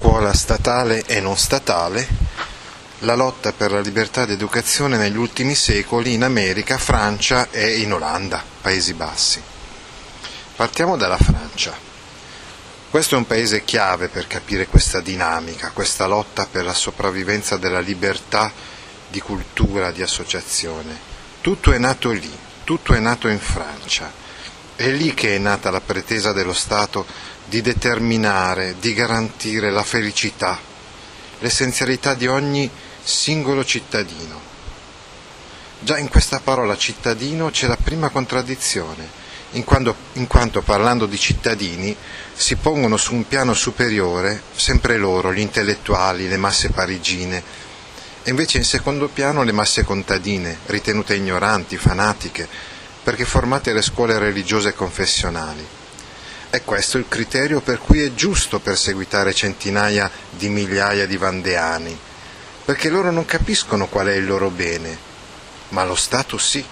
Scuola statale e non statale. La lotta per la libertà di educazione negli ultimi secoli in America, Francia e in Olanda, Paesi Bassi. Partiamo dalla Francia. Questo è un paese chiave per capire questa dinamica, questa lotta per la sopravvivenza della libertà di cultura, di associazione. Tutto è nato lì, tutto è nato in Francia. È lì che è nata la pretesa dello Stato di determinare, di garantire la felicità, l'essenzialità di ogni singolo cittadino. Già in questa parola cittadino c'è la prima contraddizione, in quanto, in quanto, parlando di cittadini si pongono su un piano superiore sempre loro, gli intellettuali, le masse parigine, e invece in secondo piano le masse contadine, ritenute ignoranti, fanatiche, perché formate alle scuole religiose confessionali. È questo il criterio per cui è giusto perseguitare centinaia di migliaia di vandeani, perché loro non capiscono qual è il loro bene, ma lo Stato sì.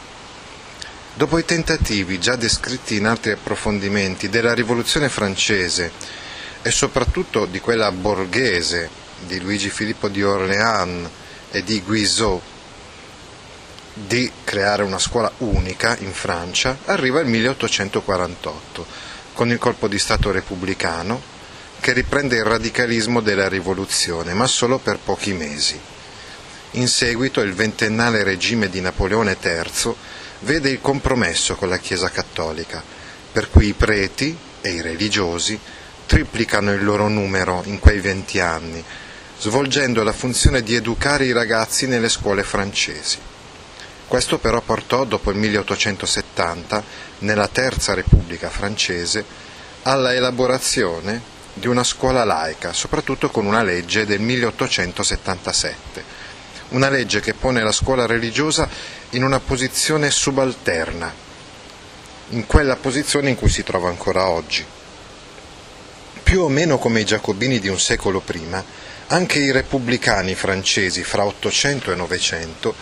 Dopo i tentativi già descritti in altri approfondimenti della rivoluzione francese e soprattutto di quella borghese di Luigi Filippo di Orléans e di Guizot di creare una scuola unica in Francia, arriva il 1848 con il colpo di Stato repubblicano che riprende il radicalismo della rivoluzione, ma solo per pochi mesi. In seguito il ventennale regime di Napoleone III vede il compromesso con la Chiesa cattolica, per cui i preti e i religiosi triplicano il loro numero in quei venti anni, svolgendo la funzione di educare i ragazzi nelle scuole francesi. Questo però portò, dopo il 1870, nella Terza Repubblica francese, alla elaborazione di una scuola laica, soprattutto con una legge del 1877, una legge che pone la scuola religiosa in una posizione subalterna, in quella posizione in cui si trova ancora oggi. Più o meno come i giacobini di un secolo prima, anche i repubblicani francesi fra 800 e 900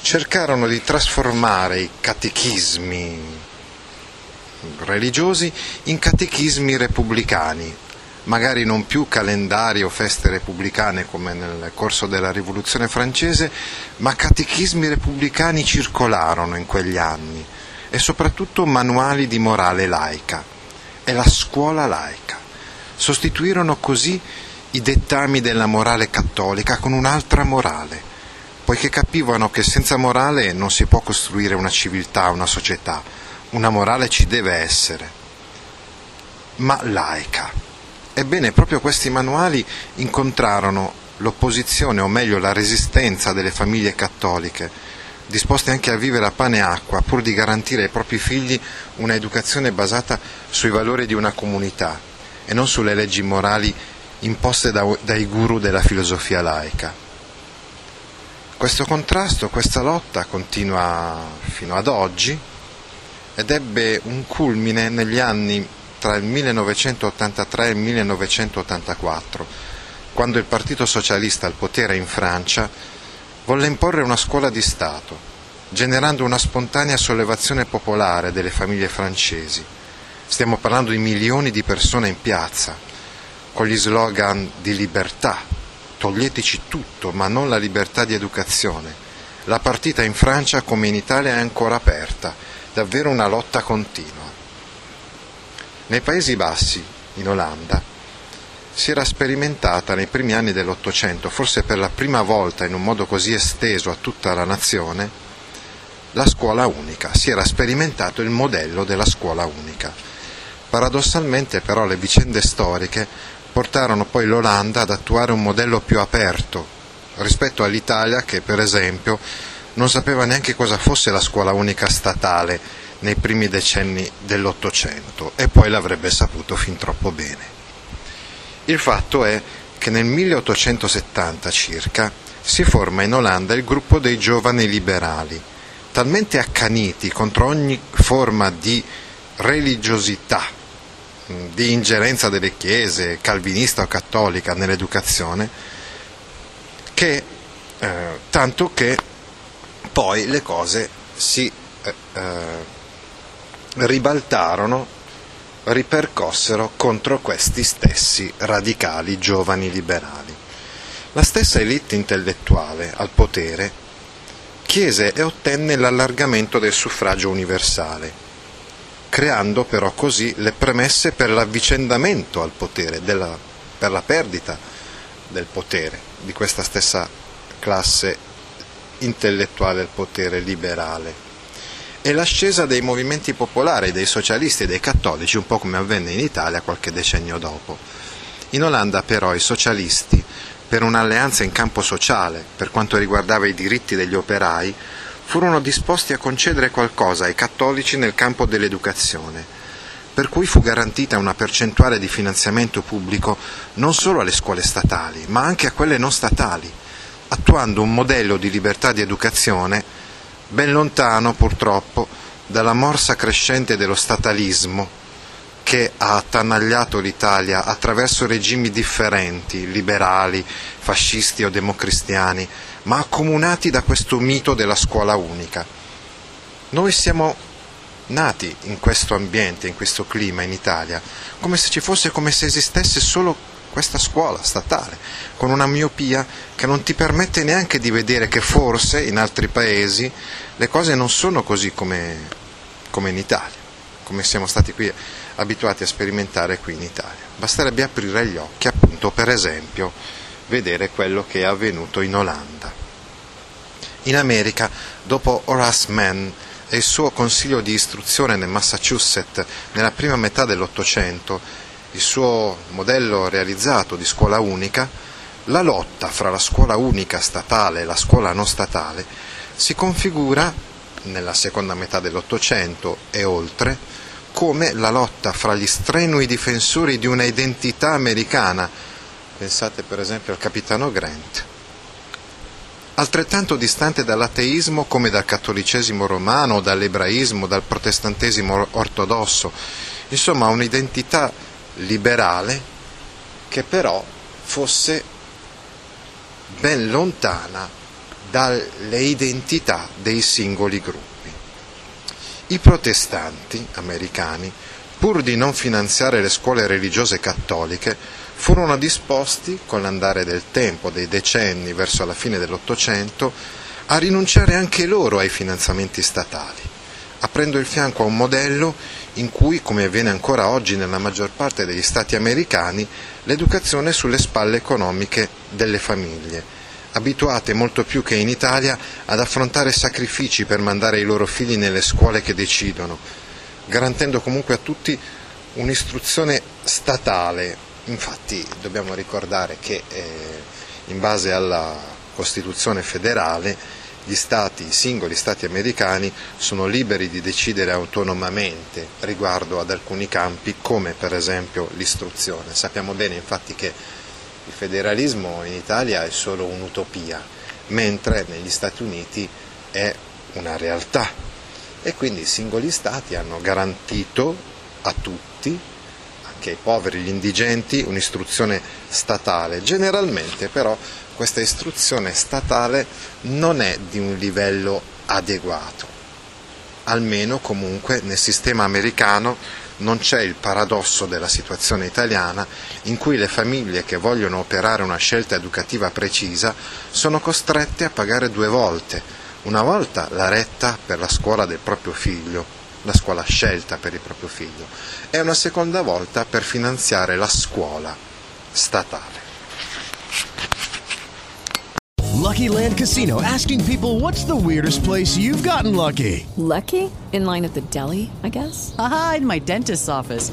cercarono di trasformare i catechismi religiosi in catechismi repubblicani, magari non più calendari o feste repubblicane come nel corso della rivoluzione francese, ma catechismi repubblicani circolarono in quegli anni e soprattutto manuali di morale laica e la scuola laica. Sostituirono così i dettami della morale cattolica con un'altra morale, poiché capivano che senza morale non si può costruire una civiltà, una società, una morale ci deve essere, ma laica. Ebbene, proprio questi manuali incontrarono l'opposizione, o meglio la resistenza delle famiglie cattoliche, disposte anche a vivere a pane e acqua pur di garantire ai propri figli un'educazione basata sui valori di una comunità e non sulle leggi morali imposte da, dai guru della filosofia laica. Questo contrasto, questa lotta continua fino ad oggi ed ebbe un culmine negli anni tra il 1983 e il 1984, quando il Partito Socialista al potere in Francia volle imporre una scuola di Stato, generando una spontanea sollevazione popolare delle famiglie francesi. Stiamo parlando di milioni di persone in piazza, con gli slogan di libertà, toglieteci tutto, ma non la libertà di educazione. La partita in Francia come in Italia è ancora aperta, davvero una lotta continua. Nei Paesi Bassi, in Olanda, si era sperimentata nei primi anni dell'Ottocento, forse per la prima volta in un modo così esteso a tutta la nazione, la scuola unica, si era sperimentato il modello della scuola unica. Paradossalmente però le vicende storiche portarono poi l'Olanda ad attuare un modello più aperto rispetto all'Italia che per esempio non sapeva neanche cosa fosse la scuola unica statale nei primi decenni dell'Ottocento e poi l'avrebbe saputo fin troppo bene. Il fatto è che nel 1870 circa si forma in Olanda il gruppo dei giovani liberali, talmente accaniti contro ogni forma di religiosità, di ingerenza delle chiese, calvinista o cattolica, nell'educazione, che, eh, tanto che poi le cose si eh, eh ribaltarono, ripercossero contro questi stessi radicali giovani liberali. La stessa elite intellettuale al potere chiese e ottenne l'allargamento del suffragio universale, creando però così le premesse per l'avvicendamento al potere, della, per la perdita del potere di questa stessa classe intellettuale al potere liberale e l'ascesa dei movimenti popolari, dei socialisti e dei cattolici, un po' come avvenne in Italia qualche decennio dopo. In Olanda però i socialisti, per un'alleanza in campo sociale, per quanto riguardava i diritti degli operai, furono disposti a concedere qualcosa ai cattolici nel campo dell'educazione, per cui fu garantita una percentuale di finanziamento pubblico non solo alle scuole statali, ma anche a quelle non statali, attuando un modello di libertà di educazione ben lontano purtroppo dalla morsa crescente dello statalismo che ha attanagliato l'Italia attraverso regimi differenti, liberali, fascisti o democristiani, ma accomunati da questo mito della scuola unica. Noi siamo nati in questo ambiente, in questo clima in Italia, come se ci fosse, come se esistesse solo questa scuola statale, con una miopia che non ti permette neanche di vedere che forse in altri paesi le cose non sono così come, come in Italia, come siamo stati qui abituati a sperimentare qui in Italia. Basterebbe aprire gli occhi, appunto, per esempio, vedere quello che è avvenuto in Olanda. In America, dopo Horace Mann e il suo consiglio di istruzione nel Massachusetts nella prima metà dell'Ottocento, il suo modello realizzato di scuola unica, la lotta fra la scuola unica statale e la scuola non statale si configura, nella seconda metà dell'Ottocento e oltre, come la lotta fra gli strenui difensori di una identità americana, pensate per esempio al capitano Grant, altrettanto distante dall'ateismo come dal cattolicesimo romano, dall'ebraismo, dal protestantesimo ortodosso, insomma un'identità liberale che però fosse ben lontana dalle identità dei singoli gruppi. I protestanti americani, pur di non finanziare le scuole religiose cattoliche, furono disposti, con l'andare del tempo, dei decenni verso la fine dell'Ottocento, a rinunciare anche loro ai finanziamenti statali, aprendo il fianco a un modello in cui, come avviene ancora oggi nella maggior parte degli Stati americani, l'educazione è sulle spalle economiche delle famiglie, abituate molto più che in Italia ad affrontare sacrifici per mandare i loro figli nelle scuole che decidono, garantendo comunque a tutti un'istruzione statale. Infatti dobbiamo ricordare che eh, in base alla Costituzione federale gli stati, i singoli stati americani sono liberi di decidere autonomamente riguardo ad alcuni campi come per esempio l'istruzione. Sappiamo bene infatti che il federalismo in Italia è solo un'utopia, mentre negli Stati Uniti è una realtà e quindi i singoli stati hanno garantito a tutti, anche ai poveri, agli indigenti, un'istruzione statale. Generalmente però questa istruzione statale non è di un livello adeguato. Almeno comunque nel sistema americano non c'è il paradosso della situazione italiana in cui le famiglie che vogliono operare una scelta educativa precisa sono costrette a pagare due volte, una volta la retta per la scuola del proprio figlio, la scuola scelta per il proprio figlio, e una seconda volta per finanziare la scuola statale. Lucky Land Casino asking people what's the weirdest place you've gotten lucky? Lucky? In line at the deli, I guess? Aha, in my dentist's office.